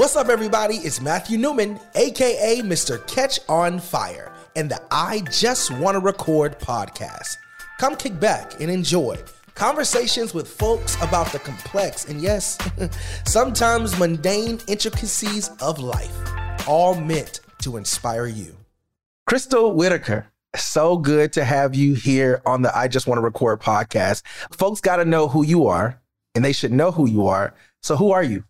What's up, everybody? It's Matthew Newman, aka Mr. Catch on Fire, and the I Just Wanna Record podcast. Come kick back and enjoy conversations with folks about the complex and, yes, sometimes mundane intricacies of life, all meant to inspire you. Crystal Whiteaker, so good to have you here on the I Just Wanna Record podcast. Folks got to know who you are, and they should know who you are. So, who are you?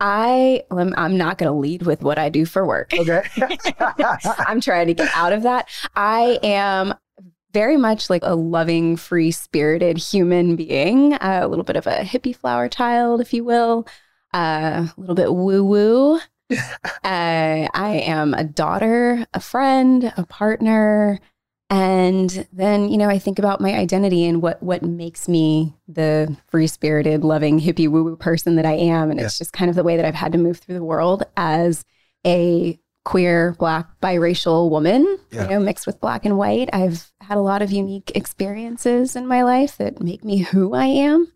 I am I'm not going to lead with what I do for work. Okay. I'm trying to get out of that. I am very much like a loving, free spirited human being, uh, a little bit of a hippie flower child, if you will, uh, a little bit woo woo. uh, I am a daughter, a friend, a partner, and then, you know, I think about my identity and what what makes me the free-spirited, loving, hippie woo-woo person that I am. And yeah. it's just kind of the way that I've had to move through the world as a queer, black, biracial woman, yeah. you know, mixed with black and white. I've had a lot of unique experiences in my life that make me who I am.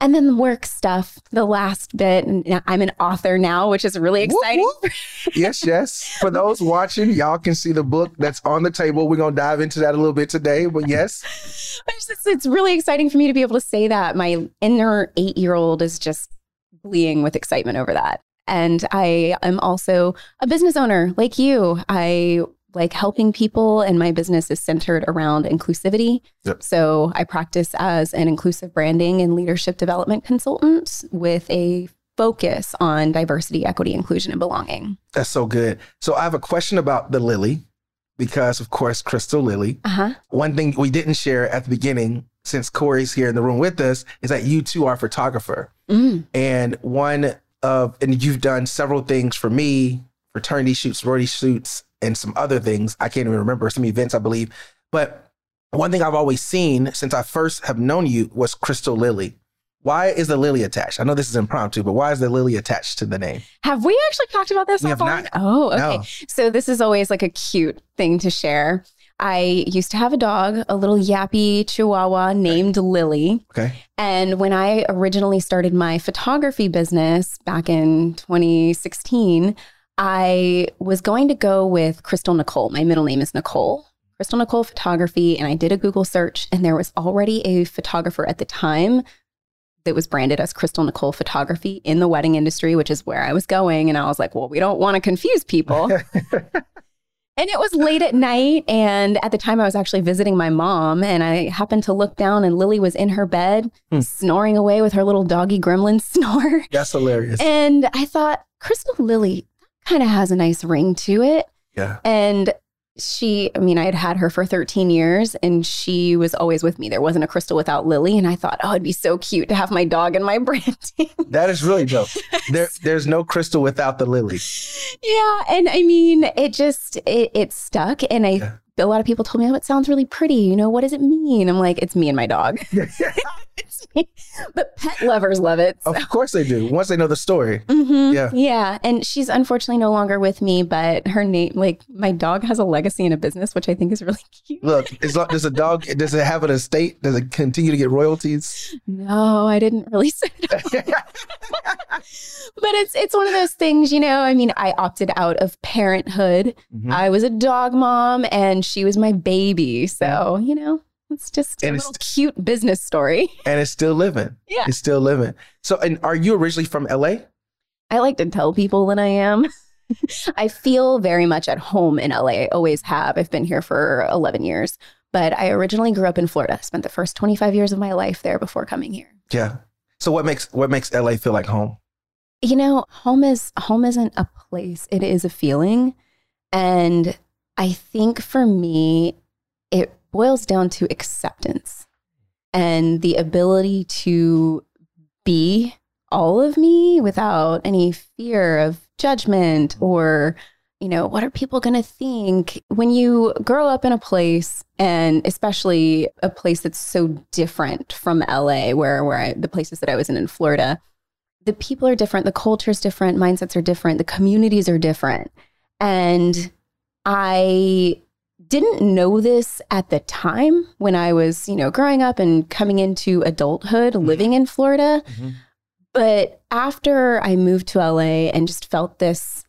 And then the work stuff, the last bit. And I'm an author now, which is really exciting. Whoop, whoop. yes, yes. For those watching, y'all can see the book that's on the table. We're going to dive into that a little bit today. But yes. it's, it's really exciting for me to be able to say that. My inner eight year old is just bleeding with excitement over that. And I am also a business owner like you. I like helping people and my business is centered around inclusivity. Yep. So I practice as an inclusive branding and leadership development consultant with a focus on diversity, equity, inclusion, and belonging. That's so good. So I have a question about the lily because, of course, Crystal Lily. Uh-huh. One thing we didn't share at the beginning, since Corey's here in the room with us, is that you too are a photographer. Mm. And one of, and you've done several things for me, fraternity shoots, sorority shoots, and some other things. I can't even remember some events, I believe. But one thing I've always seen since I first have known you was Crystal Lily. Why is the lily attached? I know this is impromptu, but why is the lily attached to the name? Have we actually talked about this? We have not. Oh, okay. No. So this is always like a cute thing to share. I used to have a dog, a little yappy chihuahua named okay. Lily. Okay. And when I originally started my photography business back in 2016, I was going to go with Crystal Nicole. My middle name is Nicole. Crystal Nicole Photography. And I did a Google search, and there was already a photographer at the time that was branded as Crystal Nicole Photography in the wedding industry, which is where I was going. And I was like, well, we don't want to confuse people. And it was late at night. And at the time, I was actually visiting my mom. And I happened to look down, and Lily was in her bed, hmm. snoring away with her little doggy gremlin snore. That's hilarious. And I thought, Crystal Lily, kind of has a nice ring to it. Yeah. And she, I mean, I had had her for 13 years and she was always with me. There wasn't a crystal without Lily. And I thought, oh, it'd be so cute to have my dog in my branding. That is really dope. There, there's no crystal without the Lily. Yeah. And I mean, it just, it, it stuck. And I, yeah. a lot of people told me, oh, it sounds really pretty. You know, what does it mean? I'm like, it's me and my dog. but pet lovers love it. So. Of course they do. Once they know the story. Mm-hmm. Yeah. Yeah. And she's unfortunately no longer with me, but her name, like my dog has a legacy in a business, which I think is really cute. Look, is, does a dog, does it have an estate? Does it continue to get royalties? No, I didn't really say that. but it's, it's one of those things, you know, I mean, I opted out of parenthood. Mm-hmm. I was a dog mom and she was my baby. So, you know, it's just and a little cute business story. And it's still living. Yeah. It's still living. So, and are you originally from LA? I like to tell people that I am. I feel very much at home in LA. I always have. I've been here for 11 years, but I originally grew up in Florida. Spent the first 25 years of my life there before coming here. Yeah. So what makes what makes LA feel like home? You know, home is home isn't a place. It is a feeling. And I think for me, it boils down to acceptance and the ability to be all of me without any fear of judgment or you know what are people going to think? When you grow up in a place and especially a place that's so different from LA where where I, the places that I was in in Florida the people are different the culture is different mindsets are different the communities are different. And I didn't know this at the time when I was, you know, growing up and coming into adulthood, mm-hmm. living in Florida. Mm-hmm. But after I moved to LA and just felt this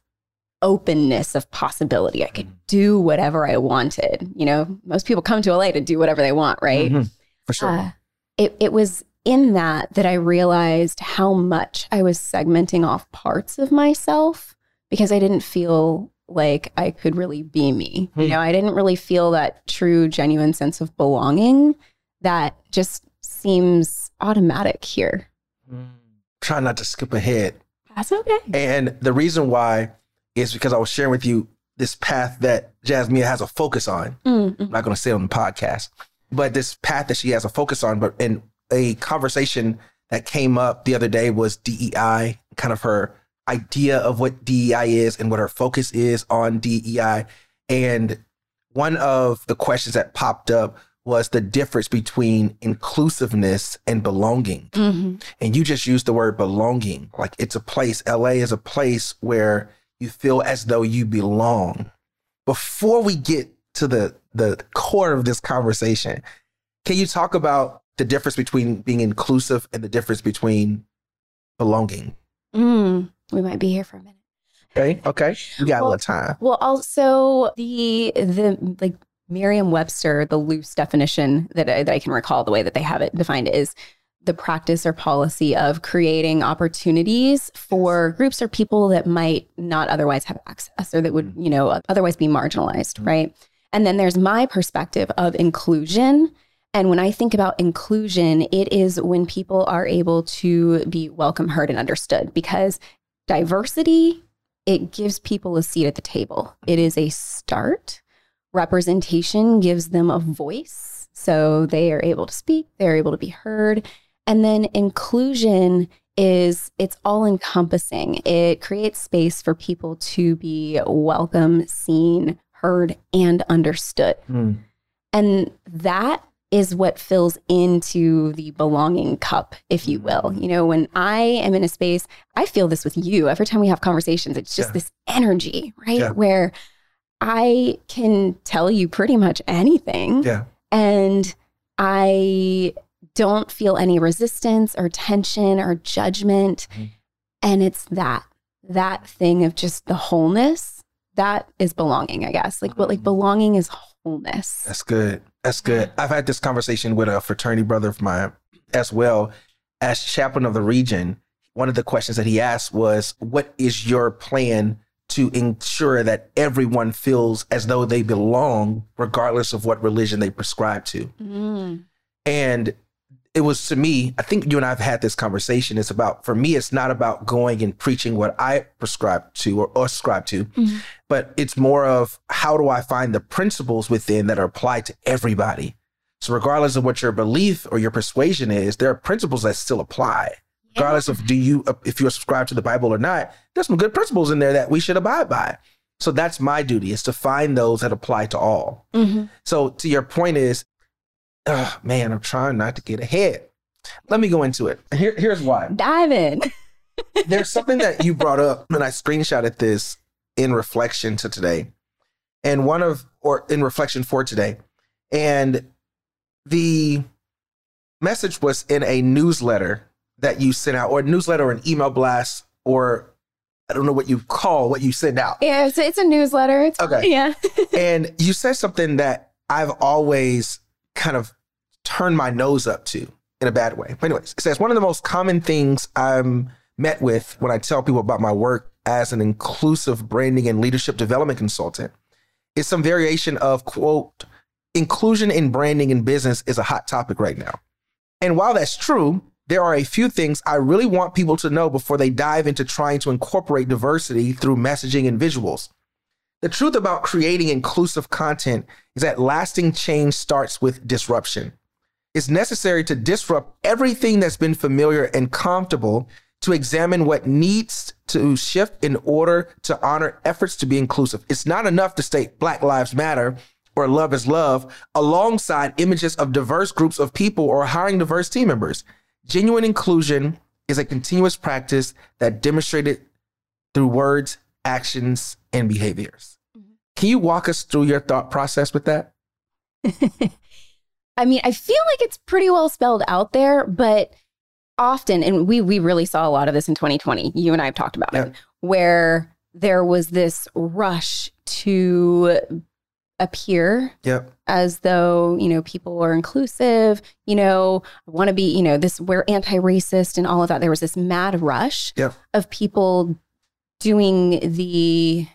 openness of possibility, I could Mm-hmm. do whatever I wanted. You know, most people come to LA to do whatever they want, right? Mhm. For sure. Uh, it, it was in that that I realized how much I was segmenting off parts of myself because I didn't feel like I could really be me. You Hmm. know, I didn't really feel that true, genuine sense of belonging that just seems automatic here. Try not to skip ahead. That's okay. And the reason why is because I was sharing with you this path that Jasmine has a focus on. Mm, I'm mm, not going to say it on the podcast, but this path that she has a focus on. But in a conversation that came up the other day was DEI, kind of her idea of what DEI is and what our focus is on DEI. And one of the questions that popped up was the difference between inclusiveness and belonging. mhm. And you just used the word belonging. Like it's a place, LA is a place where you feel as though you belong. Before we get to the the core of this conversation, can you talk about the difference between being inclusive and the difference between belonging? Mm, we might be here for a minute. Okay. Okay. We got Well- a little time. Well, also the the like Merriam-Webster, the loose definition that I, that I can recall, the way that they have it defined is the practice or policy of creating opportunities for groups or people that might not otherwise have access or that would, mm-hmm. you know, otherwise be marginalized, mm-hmm. right? And then there's my perspective of inclusion. And when I think about inclusion, it is when people are able to be welcome, heard, and understood because diversity it gives people a seat at the table. It is a start. Representation gives them a voice. So they are able to speak, they're able to be heard. And then inclusion is it's all encompassing. It creates space for people to be welcome, seen, heard, and understood. Hmm. And that is what fills into the belonging cup, if you will. You know, when I am in a space, I feel this with you. Every time we have conversations, it's just Yeah. this energy, right? Yeah. Where I can tell you pretty much anything. Yeah. And I don't feel any resistance or tension or judgment. Mhm. And it's that, that thing of just the wholeness that is belonging, I guess. Like, what like Mhm. belonging is wholeness. That's good. That's good. I've had this conversation with a fraternity brother of mine as well. As chaplain of the region, one of the questions that he asked was, What is your plan to ensure that everyone feels as though they belong, regardless of what religion they prescribe to? Mm. And it was to me, I think you and I have had this conversation. It's about, for me, it's not about going and preaching what I prescribe to or, ascribe to, Mhm. but it's more of how do I find the principles within that are applied to everybody? So, regardless of what your belief or your persuasion is, there are principles that still apply. Regardless of do you, if you subscribe to the Bible or not, there's some good principles in there that we should abide by. So that's my duty is to find those that apply to all. Mhm. So to your point is, oh, man, I'm trying not to get ahead. Let me go into it. Here, here's why. Dive in. There's something that you brought up, and I screenshotted this in reflection to today, and one of or in reflection for today, and the message was in a newsletter that you sent out, or a newsletter, or an email blast, or I don't know what you call what you send out. Yeah, it's, it's a newsletter. It's Okay. Yeah. and you said something that I've always kind of turned my nose up to in a bad way. But anyways, it says one of the most common things I'm met with when I tell people about my work as an inclusive branding and leadership development consultant is some variation of quote inclusion in branding and business is a hot topic right now. And while that's true, there are a few things I really want people to know before they dive into trying to incorporate diversity through messaging and visuals. The truth about creating inclusive content is that lasting change starts with disruption. It's necessary to disrupt everything that's been familiar and comfortable to examine what needs to shift in order to honor efforts to be inclusive. It's not enough to state Black Lives Matter or love is love alongside images of diverse groups of people or hiring diverse team members. Genuine inclusion is a continuous practice that demonstrated through words, actions, and behaviors. Mm-hmm. Can you walk us through your thought process with that? I mean, I feel like it's pretty well spelled out there, but often, and we we really saw a lot of this in 2020. You and I have talked about Yeah. it, where there was this rush to appear Yep. as though you know people were inclusive you know want to be you know this we're anti-racist and all of that there was this mad rush Yep. of people doing the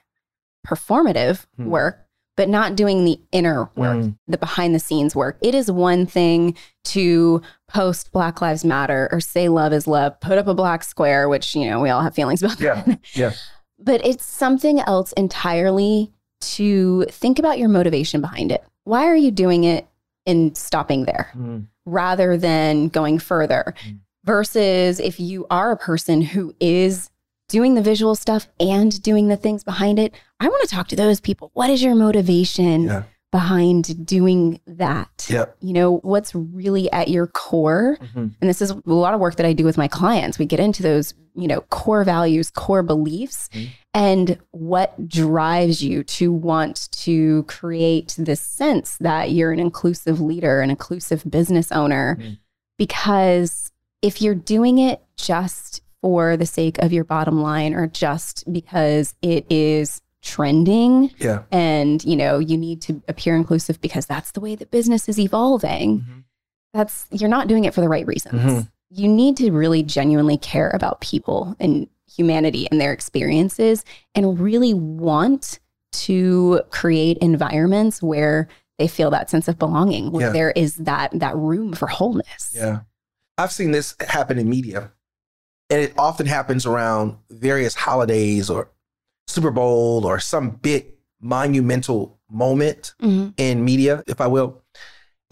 performative Hmm. work but not doing the inner work Mm. the behind the scenes work it is one thing to post black lives matter or say love is love put up a black square which you know we all have feelings about Yeah. that Yeah. but it's something else entirely to think about your motivation behind it. Why are you doing it and stopping there Mm. rather than going further? Mm. Versus if you are a person who is doing the visual stuff and doing the things behind it, I want to talk to those people. What is your motivation Yeah. behind doing that? You know, what's really at your core? Mhm. And this is a lot of work that I do with my clients. We get into those, you know, core values, core beliefs, Mhm. and what drives you to want to create this sense that you're an inclusive leader, an inclusive business owner. Mhm. Because if you're doing it just for the sake of your bottom line or just because it is trending Yeah. and you know you need to appear inclusive because that's the way that business is evolving Mhm. that's you're not doing it for the right reasons. Mhm. You need to really genuinely care about people and humanity and their experiences and really want to create environments where they feel that sense of belonging, where Yeah. there is that that room for wholeness. Yeah. I've seen this happen in media. And it often happens around various holidays or Super Bowl or some big monumental moment Mhm. in media, if I will.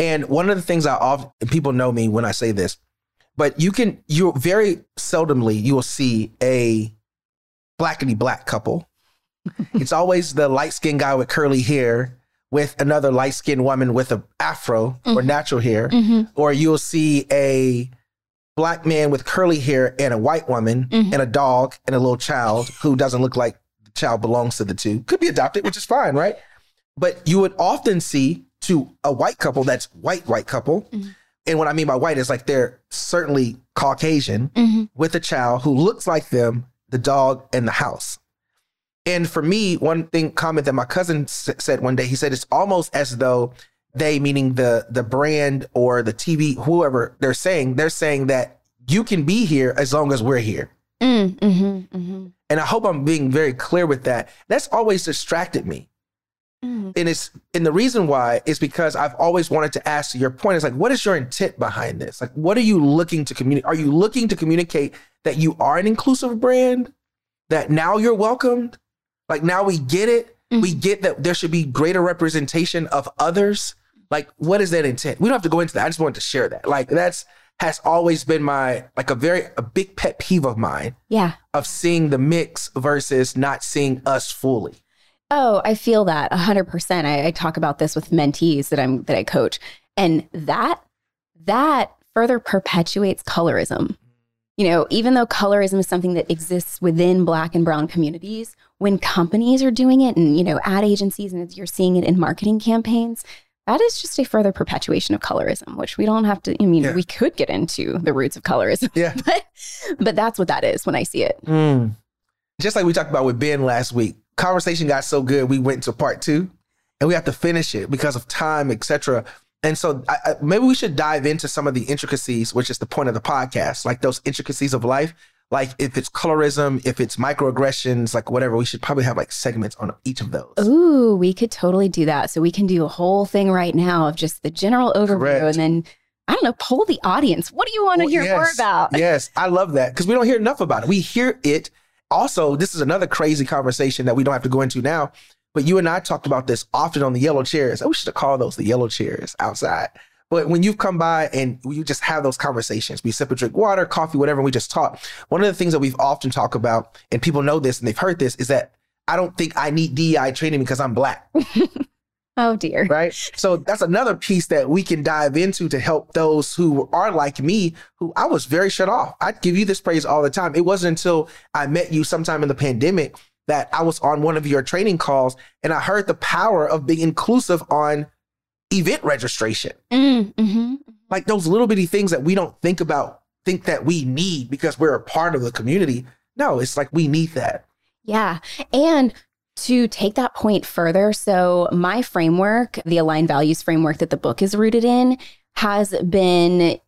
And one of the things I often people know me when I say this, but you can you very seldomly you will see a blackety black couple. it's always the light skinned guy with curly hair with another light skinned woman with a afro or Mhm. natural hair Mhm. or you'll see a black man with curly hair and a white woman Mhm. and a dog and a little child who doesn't look like the child belongs to the two. Could be adopted, which is fine, right? But you would often see to a white couple that's white white couple. Mhm. And what I mean by white is like they're certainly Caucasian Mhm. with a child who looks like them, the dog and the house. And for me, one thing comment that my cousin s- said one day, he said it's almost as though they, meaning the the brand or the TV, whoever they're saying, they're saying that you can be here as long as we're here. Mm, mhm, mhm, And I hope I'm being very clear with that. That's always distracted me. mhm. And it's and the reason why is because I've always wanted to ask your point is like, what is your intent behind this? Like, what are you looking to communicate? Are you looking to communicate that you are an inclusive brand? That now you're welcomed? Like now we get it. We get that there should be greater representation of others. Like, what is that intent? We don't have to go into that. I just wanted to share that. Like, that's has always been my like a very a big pet peeve of mine Yeah. of seeing the mix versus not seeing us fully. Oh, I feel that a hundred percent. I I talk about this with mentees that I'm that I coach, and that that further perpetuates colorism. You know, even though colorism is something that exists within Black and Brown communities, when companies are doing it, and you know, ad agencies, and you're seeing it in marketing campaigns, that is just a further perpetuation of colorism. Which we don't have to. I mean, Yeah. we could get into the roots of colorism, Yeah. but but that's what that is when I see it. Mm. Just like we talked about with Ben last week, conversation got so good we went to part two, and we have to finish it because of time, etc. And so I, I, maybe we should dive into some of the intricacies, which is the point of the podcast, like those intricacies of life. Like if it's colorism, if it's microaggressions, like whatever, we should probably have like segments on each of those. Ooh, we could totally do that. So we can do a whole thing right now of just the general overview Correct. and then I don't know, poll the audience. What do you want to Well, hear more about? yes, I love that because we don't hear enough about it. We hear it. Also, this is another crazy conversation that we don't have to go into now. But you and I talked about this often on the yellow chairs. I wish to call those the yellow chairs outside. But when you've come by and you just have those conversations, we sip and drink water, coffee, whatever, and we just talk. One of the things that we've often talked about, and people know this and they've heard this, is that I don't think I need DEI training because I'm black Oh dear. right? So that's another piece that we can dive into to help those who are like me, who I was very shut off. I give you this praise all the time. It wasn't until I met you sometime in the pandemic that I was on one of your training calls and I heard the power of being inclusive on event registration. Mm, mhm. Like those little bitty things that we don't think about think that we need because we're a part of the community. No, it's like we need that. Yeah. And to take that point further, so my framework, the aligned values framework that the book is rooted in, has been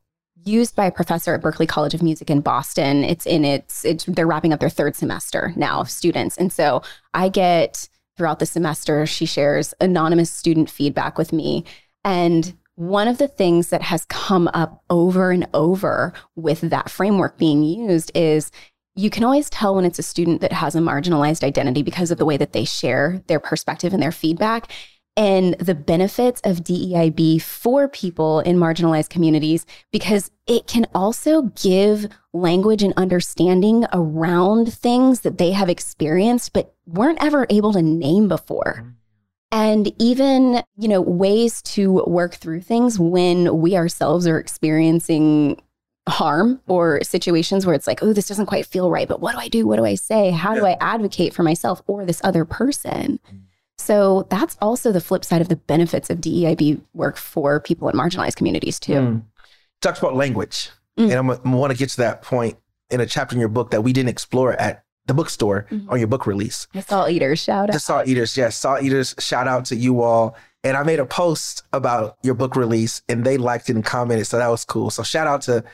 used by a professor at Berklee College of Music in Boston. It's in its, it's they're wrapping up their third semester now of students. And so I get throughout the semester, she shares anonymous student feedback with me. And one of the things that has come up over and over with that framework being used is you can always tell when it's a student that has a marginalized identity because of the way that they share their perspective and their feedback and the benefits of DEIB for people in marginalized communities because it can also give language and understanding around things that they have experienced but weren't ever able to name before. Mm. And even, you know, ways to work through things when we ourselves are experiencing harm or situations where it's like, oh, this doesn't quite feel right, but what do I do? What do I say? How do I advocate for myself or this other person? So that's also the flip side of the benefits of DEIB work for people in marginalized communities too. Mm. Talks about language, mm. and I'm, I'm want to get to that point in a chapter in your book that we didn't explore at the bookstore mm-hmm. on your book release. The Salt Eaters, shout out. The Salt Eaters, yes, Salt Eaters, shout out to you all. And I made a post about your book release, and they liked it and commented, so that was cool. So shout out to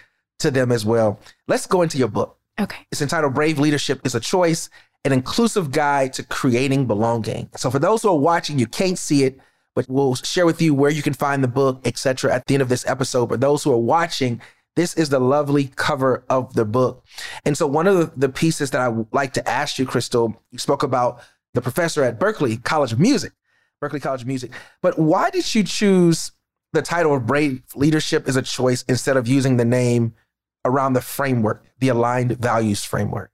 to them as well. Let's go into your book. Okay. It's entitled "Brave Leadership is a Choice." An inclusive guide to creating belonging. So for those who are watching, you can't see it, but we'll share with you where you can find the book, etc. at the end of this episode. But those who are watching, this is the lovely cover of the book. And so one of the, pieces that I would like to ask you, Crystal, you spoke about the professor at Berklee College of Music, Berklee College of Music. But why did you choose the title of Brave Leadership is a Choice instead of using the name around the framework, the aligned values framework?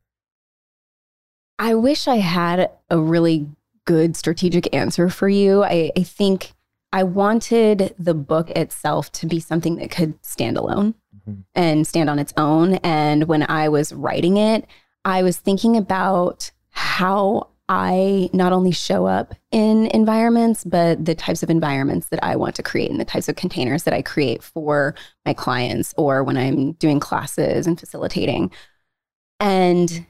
I wish I had a really good strategic answer for you. I, I think I wanted the book itself to be something that could stand alone mm-hmm. and stand on its own. And when I was writing it, I was thinking about how I not only show up in environments, but the types of environments that I want to create and the types of containers that I create for my clients or when I'm doing classes and facilitating. And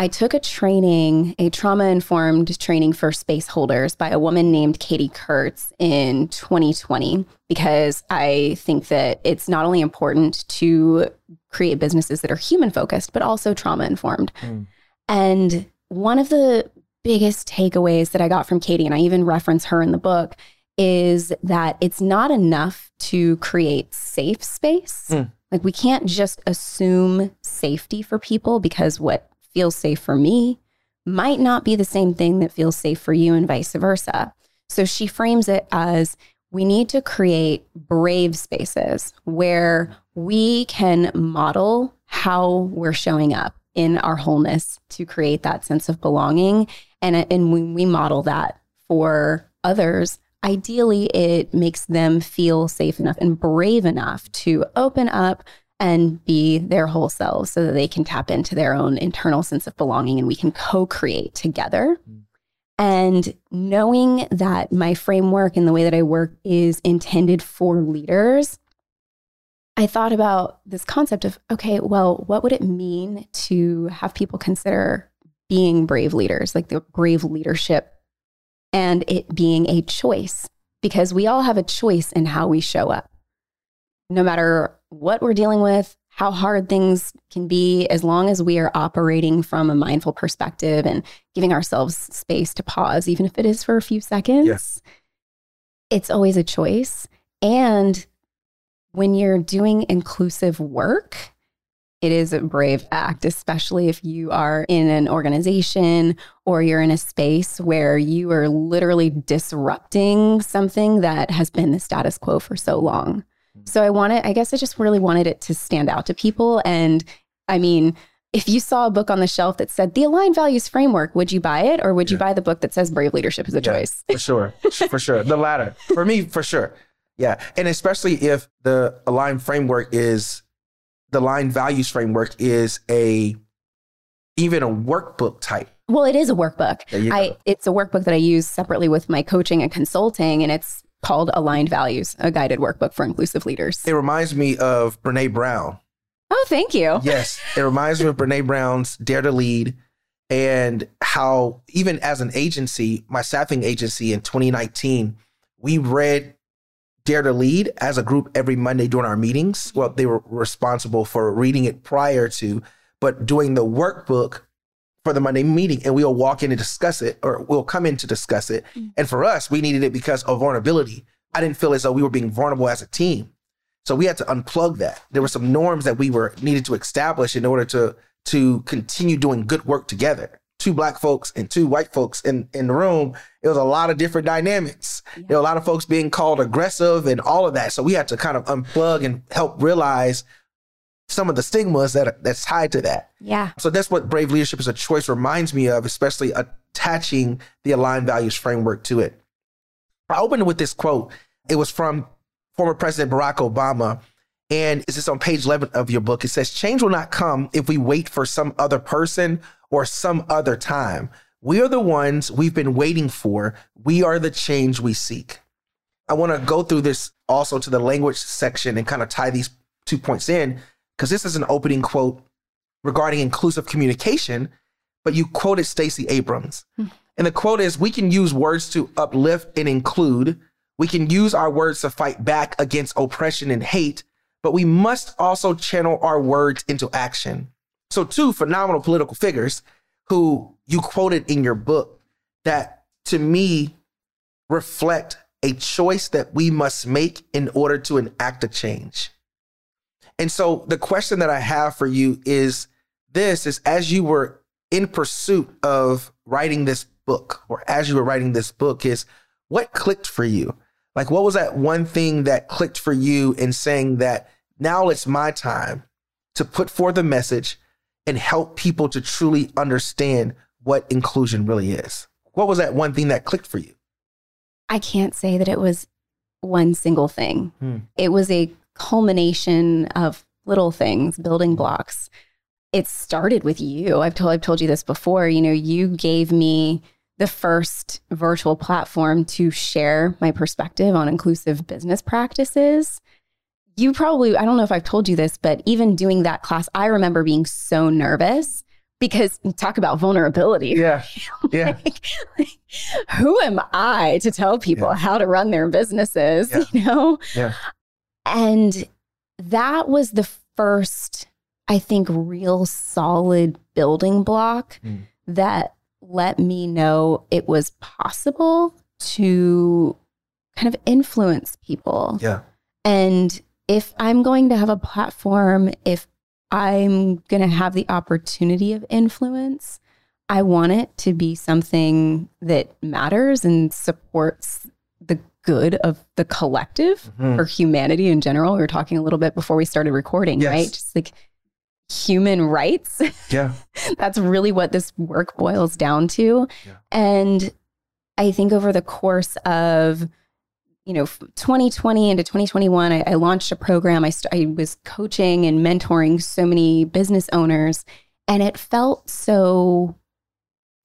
I took a training, a trauma informed training for space holders by a woman named Katie Kurtz in 2020, because I think that it's not only important to create businesses that are human focused, but also trauma informed. Mm. And one of the biggest takeaways that I got from Katie, and I even reference her in the book, is that it's not enough to create safe space. Mm. Like we can't just assume safety for people because what feels safe for me might not be the same thing that feels safe for you, and vice versa. So she frames it as we need to create brave spaces where we can model how we're showing up in our wholeness to create that sense of belonging. And, and when we model that for others, ideally it makes them feel safe enough and brave enough to open up and be their whole selves so that they can tap into their own internal sense of belonging and we can co create together. Mm. And knowing that my framework and the way that I work is intended for leaders, I thought about this concept of okay, well, what would it mean to have people consider being brave leaders, like the brave leadership, and it being a choice? Because we all have a choice in how we show up no matter what we're dealing with, how hard things can be, as long as we are operating from a mindful perspective and giving ourselves space to pause, even if it is for a few seconds, yes. it's always a choice. And when you're doing inclusive work, it is a brave act, especially if you are in an organization or you're in a space where you are literally disrupting something that has been the status quo for so long. So I wanted, I guess I just really wanted it to stand out to people. And I mean, if you saw a book on the shelf that said the aligned values framework, would you buy it or would you buy the book that says brave leadership is a yeah, choice? for sure. For sure. The latter. For me, for sure. Yeah. And especially if the aligned framework is the aligned values framework is a even a workbook type. Well, it is a workbook. I it's a workbook that I use separately with my coaching and consulting and it's called Aligned Values, a guided workbook for inclusive leaders. It reminds me of Brene Brown. Oh, thank you. Yes, it reminds me of Brene Brown's Dare to Lead and how even as an agency, my staffing agency in 2019, we read Dare to Lead as a group every Monday during our meetings. Well, they were responsible for reading it prior to, but doing the workbook for the Monday meeting, and we'll walk in and discuss it, or we'll come in to discuss it. Mm-hmm. And for us, we needed it because of vulnerability. I didn't feel as though we were being vulnerable as a team. So we had to unplug that. There were some norms that we were needed to establish in order to to continue doing good work together. Two black folks and two white folks in, in the room, it was a lot of different dynamics. Yeah. There were a lot of folks being called aggressive and all of that. So we had to kind of unplug and help realize some of the stigmas that that's tied to that. Yeah. So that's what brave leadership as a choice reminds me of, especially attaching the aligned values framework to it. I opened with this quote. It was from former President Barack Obama. And it's just on page 11 of your book. It says, Change will not come if we wait for some other person or some other time. We are the ones we've been waiting for. We are the change we seek. I want to go through this also to the language section and kind of tie these two points in because this is an opening quote regarding inclusive communication, but you quoted Stacey Abrams. Hmm. And the quote is We can use words to uplift and include. We can use our words to fight back against oppression and hate, but we must also channel our words into action. So, two phenomenal political figures who you quoted in your book that to me reflect a choice that we must make in order to enact a change. And so the question that I have for you is this is as you were in pursuit of writing this book or as you were writing this book is what clicked for you? Like what was that one thing that clicked for you in saying that now it's my time to put forth a message and help people to truly understand what inclusion really is? What was that one thing that clicked for you? I can't say that it was one single thing. Hmm. It was a culmination of little things, building mm-hmm. blocks. It started with you. I've told I've told you this before. You know, you gave me the first virtual platform to share my perspective on inclusive business practices. You probably, I don't know if I've told you this, but even doing that class, I remember being so nervous because talk about vulnerability. Yeah. Yeah. like, like, who am I to tell people yeah. how to run their businesses? Yeah. You know? Yeah. And that was the first, I think, real solid building block mm. that let me know it was possible to kind of influence people. Yeah. And if I'm going to have a platform, if I'm going to have the opportunity of influence, I want it to be something that matters and supports good of the collective mm-hmm. or humanity in general. We were talking a little bit before we started recording, yes. right? Just like human rights. Yeah. That's really what this work boils down to. Yeah. And I think over the course of you know 2020 into 2021 I, I launched a program I, st- I was coaching and mentoring so many business owners and it felt so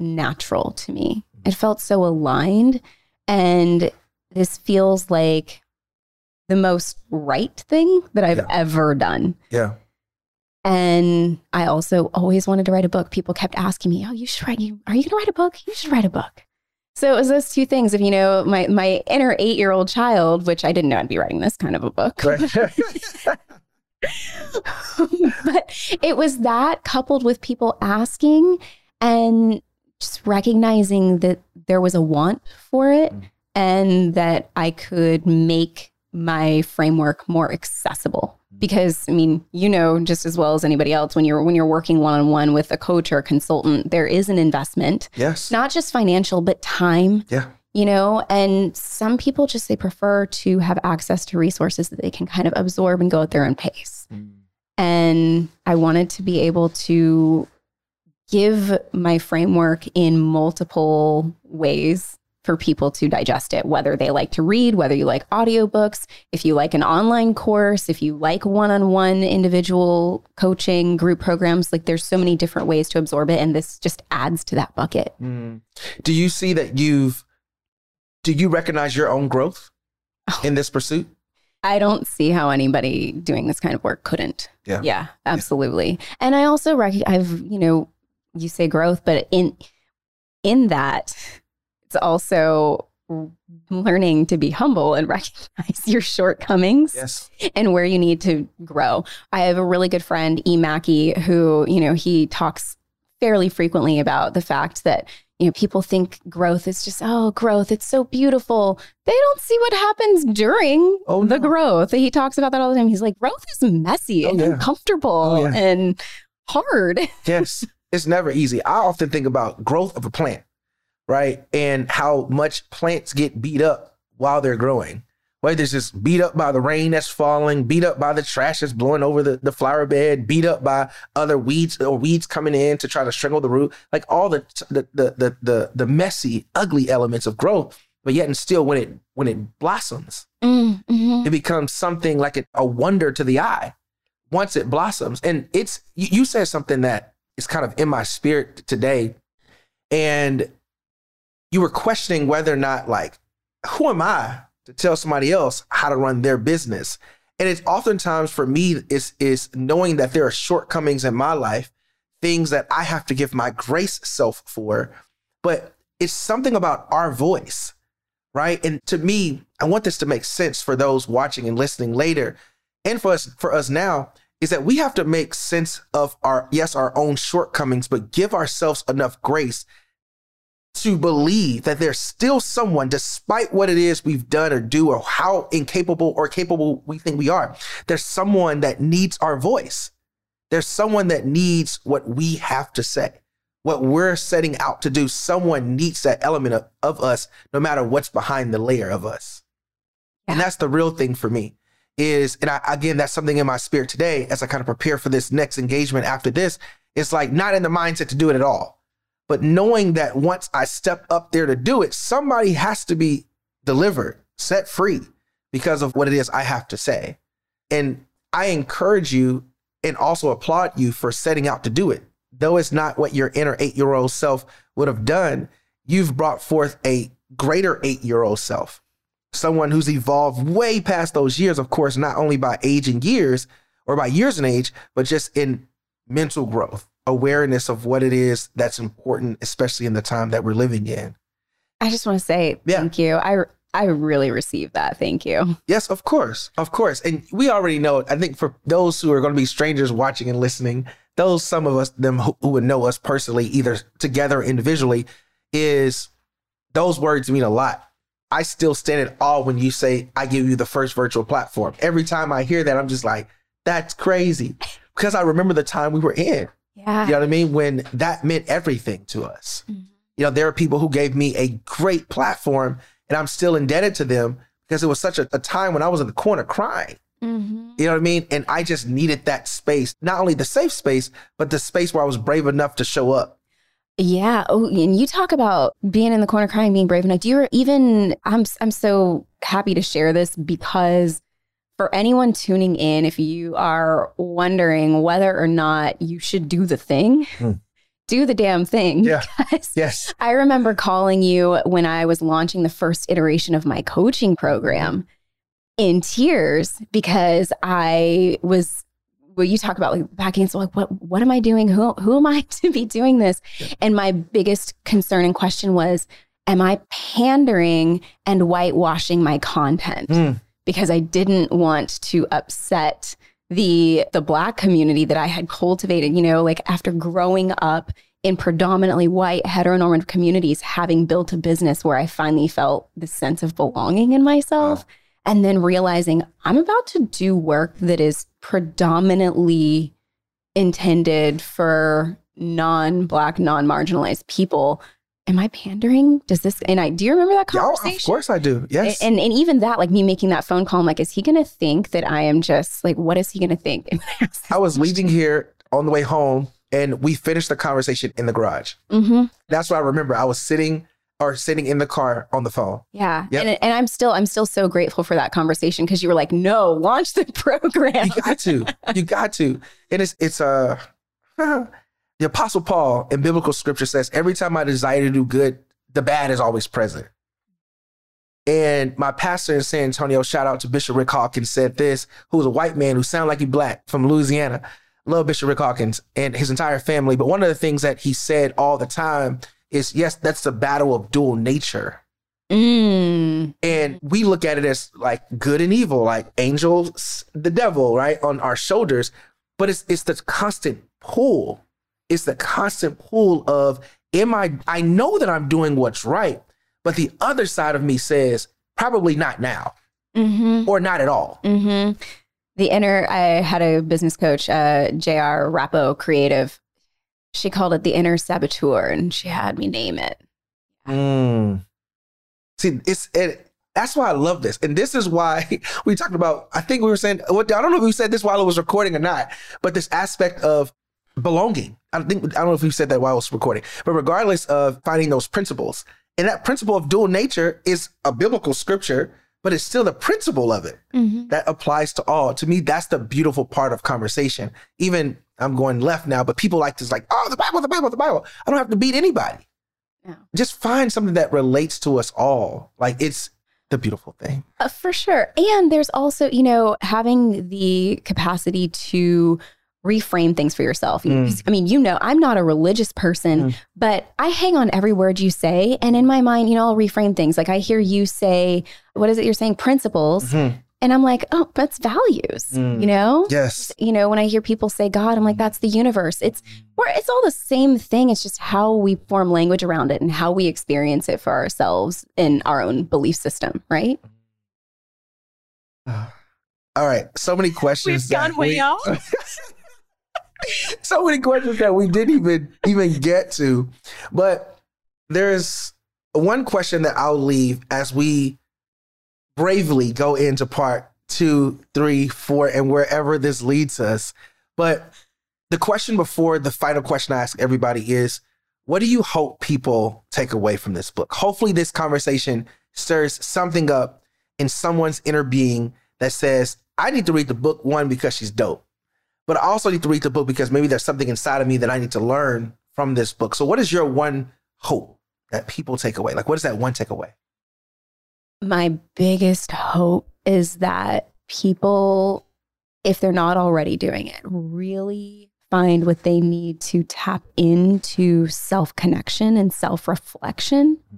natural to me mm-hmm. it felt so aligned and this feels like the most right thing that I've yeah. ever done. Yeah. And I also always wanted to write a book. People kept asking me, "Oh, you should write. You are you going to write a book? You should write a book." So it was those two things. If you know, my my inner eight year old child, which I didn't know I'd be writing this kind of a book. Right. but it was that coupled with people asking and just recognizing that there was a want for it mm and that I could make my framework more accessible. Because i mean you know just as well as anybody else when you're when you're working one-on-one with a coach or a consultant there is an investment. Yes. Not just financial but time. Yeah. You know and some people just they prefer to have access to resources that they can kind of absorb and go at their own pace. Mm. and i wanted to be able to give my framework in multiple ways for people to digest it, whether they like to read, whether you like audiobooks, if you like an online course, if you like one on one individual coaching, group programs. Like there's so many different ways to absorb it. And this just adds to that bucket. Mm. Do you see that you've, do you recognize your own growth oh. in this pursuit? I don't see how anybody doing this kind of work couldn't. Yeah. Yeah, absolutely. And I also recognize, I've, you know, you say growth, but in in that, it's also learning to be humble and recognize your shortcomings Yes. and where you need to grow. I have a really good friend, E. Mackey, who, you know, he talks fairly frequently about the fact that, you know, people think growth is just, oh, growth, it's so beautiful. They don't see what happens during Oh, the no. growth. He talks about that all the time. He's like, growth is messy Oh, and yeah. uncomfortable Oh, yeah. and hard. Yes. it's never easy. I often think about growth of a plant, right? And how much plants get beat up while they're growing. Whether it's just beat up by the rain that's falling, beat up by the trash that's blowing over the, the flower bed, beat up by other weeds or weeds coming in to try to strangle the root, like all the the the the the, the messy, ugly elements of growth. But yet and still when it when it blossoms, Mm, mhm. it becomes something like a, a wonder to the eye once it blossoms. And it's you, you said something that is kind of in my spirit today, and you were questioning whether or not like who am I to tell somebody else how to run their business. And it's oftentimes for me is is knowing that there are shortcomings in my life, things that I have to give my grace self for, but it's something about our voice right? And to me, I want this to make sense for those watching and listening later, and for us for us now, is that we have to make sense of our yes, our own shortcomings, but give ourselves enough grace to believe that there's still someone, despite what it is we've done or do, or how incapable or capable we think we are, there's someone that needs our voice. There's someone that needs what we have to say what we're setting out to do. Someone needs that element of, of us, no matter what's behind the layer of us. And that's the real thing for me is, and I, again, that's something in my spirit today as I kind of prepare for this next engagement after this. It's like not in the mindset to do it at all, but knowing that once I step up there to do it, somebody has to be delivered, set free because of what it is I have to say. And I encourage you and also applaud you for setting out to do it. Though it's not what your inner eight year old self would have done, you've brought forth a greater eight year old self, someone who's evolved way past those years, of course, not only by age and years or by years in age, but just in mental growth, awareness of what it is that's important, especially in the time that we're living in. I just want to say Yeah. thank you. I I really received that. Thank you. Yes, of course. Of course. And we already know, I think for those who are going to be strangers watching and listening, those some of us, them who, who would know us personally, either together or individually, is those words mean a lot. I still stand in awe when you say, I give you the first virtual platform. Every time I hear that, I'm just like, that's crazy. Because I remember the time we were in. Yeah. You know what I mean? When that meant everything to us. Mhm. You know, there are people who gave me a great platform and I'm still indebted to them because it was such a, a time when I was in the corner crying. Mhm. You know what I mean? And I just needed that space, not only the safe space, but the space where I was brave enough to show up. Yeah. Oh, and you talk about being in the corner crying, being brave enough. Do you even? I'm I'm so happy to share this because for anyone tuning in, if you are wondering whether or not you should do the thing, Hmm. do the damn thing. Yeah. Yes. I remember calling you when I was launching the first iteration of my coaching program in tears because I was well, you talk about like backing so like what what am I doing? Who who am I to be doing this? And my biggest concern and question was, am I pandering and whitewashing my content? Mm. Because I didn't want to upset the the black community that I had cultivated, you know, like after growing up in predominantly white heteronormative communities, having built a business where I finally felt the sense of belonging in myself. And then realizing I'm about to do work that is predominantly intended for non-black, non-marginalized people. Am I pandering? Does this and I do you remember that oh, conversation? of course I do. Yes. And and even that, like me making that phone call, I'm like, is he gonna think that I am just like, what is he gonna think? I was leaving here on the way home and we finished the conversation in the garage. hmm That's what I remember. I was sitting or sitting in the car on the phone. Yeah. Yep. And and I'm still I'm still so grateful for that conversation because you were like, no, launch the program. You got to. You got to. And it's it's uh the apostle Paul in biblical scripture says, every time I desire to do good, the bad is always present. And my pastor in San Antonio, shout out to Bishop Rick Hawkins, said this, who was a white man who sounded like he black from Louisiana. Love Bishop Rick Hawkins and his entire family. But one of the things that he said all the time is, yes, that's the battle of dual nature. Mm. And we look at it as like good and evil, like angels, the devil, right, on our shoulders. But it's it's the constant pull. It's the constant pull of am I I know that I'm doing what's right, but the other side of me says probably not now Mm-hmm. or not at all. Mm-hmm. The inner, I had a business coach, uh, JR Rappo Creative. She called it the inner saboteur, and she had me name it. Mm. See, it's it, that's why I love this, and this is why we talked about. I think we were saying. What I don't know if we said this while it was recording or not, but this aspect of belonging. I think I don't know if we said that while I was recording, but regardless of finding those principles, and that principle of dual nature is a biblical scripture, but it's still the principle of it Mm-hmm. that applies to all. To me, that's the beautiful part of conversation. Even I'm going left now, but people like to like, oh, the Bible, the Bible, the Bible. I don't have to beat anybody. Yeah. Just find something that relates to us all. Like it's the beautiful thing. Uh, for sure. And there's also, you know, having the capacity to reframe things for yourself. Mm. I mean, you know, I'm not a religious person, Mm. but I hang on every word you say. And in my mind, you know, I'll reframe things. Like I hear you say, what is it you're saying? Principles. Mhm. And I'm like, oh, that's values, Mm. you know? Yes. You know, when I hear people say God, I'm like, that's the universe. It's we're, it's all the same thing. It's just how we form language around it and how we experience it for ourselves in our own belief system, right? All right. So many questions. We've gone way we- off. so many questions that we didn't even even get to. But there's one question that I'll leave as we bravely go into part two, three, four, and wherever this leads us. But the question before the final question I ask everybody is what do you hope people take away from this book? Hopefully, this conversation stirs something up in someone's inner being that says, I need to read the book, one, because she's dope but I also need to read the book because maybe there's something inside of me that I need to learn from this book. So, what is your one hope that people take away? Like, what is that one takeaway? My biggest hope is that people, if they're not already doing it, really find what they need to tap into self connection and self reflection mm-hmm.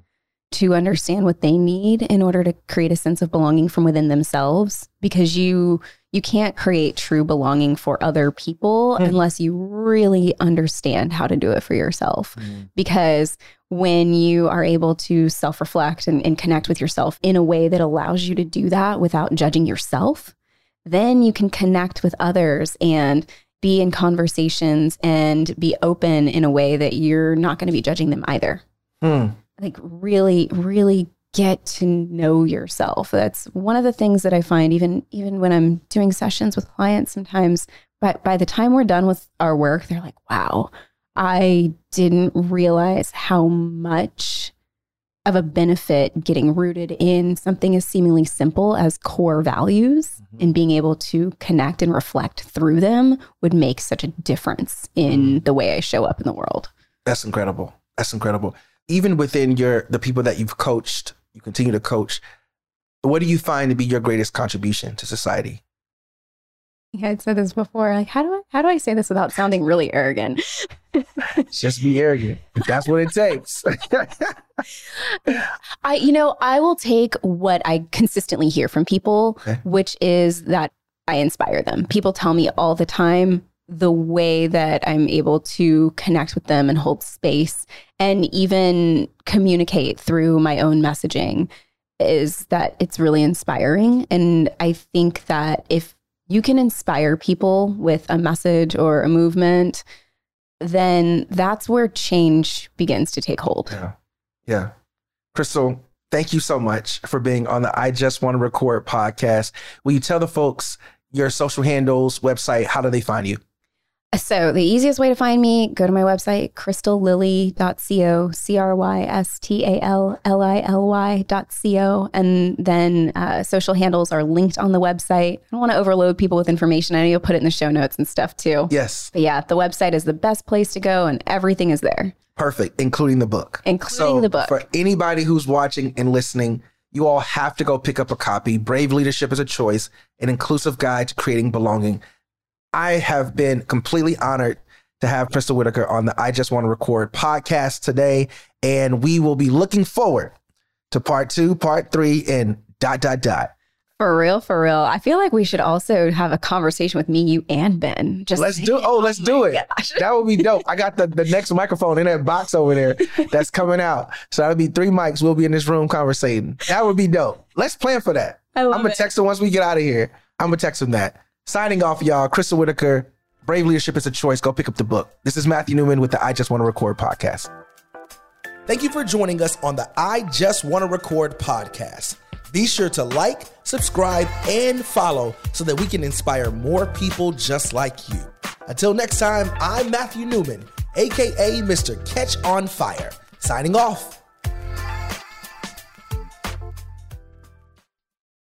To understand what they need in order to create a sense of belonging from within themselves because you you can't create true belonging for other people Mm. unless you really understand how to do it for yourself because when you are able to self reflect and, and connect with yourself in a way that allows you to do that without judging yourself, then you can connect with others and be in conversations and be open in a way that you're not going to be judging them either. Hmm. Like, really, really get to know yourself. That's one of the things that I find even even when I'm doing sessions with clients sometimes by by the time we're done with our work, they're like, "Wow, I didn't realize how much of a benefit getting rooted in something as seemingly simple as core values Mhm. and being able to connect and reflect through them would make such a difference in the way I show up in the world. That's incredible. That's incredible. Even within your the people that you've coached, you continue to coach. What do you find to be your greatest contribution to society? Yeah, I'd said this before. Like, how do I how do I say this without sounding really arrogant? Just be arrogant. If that's what it takes. I, you know, I will take what I consistently hear from people, Okay. which is that I inspire them. People tell me all the time the way that I'm able to connect with them and hold space and even communicate through my own messaging is that it's really inspiring. And I think that if you can inspire people with a message or a movement, then that's where change begins to take hold. Yeah. Yeah. Crystal, thank you so much for being on the I Just Wanna Record podcast. Will you tell the folks your social handles, website, how do they find you? So the easiest way to find me, go to my website, crystallily.co, C-R-Y-S-T-A-L-L-I-L-Y dot co. And then uh, social handles are linked on the website. I don't want to overload people with information. I know you'll put it in the show notes and stuff too. Yes. But yeah, the website is the best place to go and everything is there. Perfect, including the book. Including so the book. For anybody who's watching and listening, You all have to go pick up a copy. Brave Leadership is a Choice, an inclusive guide to creating belonging. I have been completely honored to have Crystal Whiteaker on the I Just Wanna Record podcast today. And we will be looking forward to part two, part three, and dot, dot, dot. For real, for real. I feel like we should also have a conversation with me, you, and Ben. Just let's do. Oh, let's do it. That would be dope. I got the, the next microphone in that box over there that's coming out. So that'll be three mics. We'll be in this room conversating. That would be dope. Let's plan for that. I am gonna text him once we get out of here. I'm gonna text him that. Signing off, y'all. Crystal Whiteaker. Brave leadership is a choice. Go pick up the book. This is Matthew Newman with the I Just Wanna Record podcast. Thank you for joining us on the I Just Wanna Record podcast. Be sure to like, subscribe, and follow so that we can inspire more people just like you. Until next time, I'm Matthew Newman, aka Mr. Catch on Fire, signing off.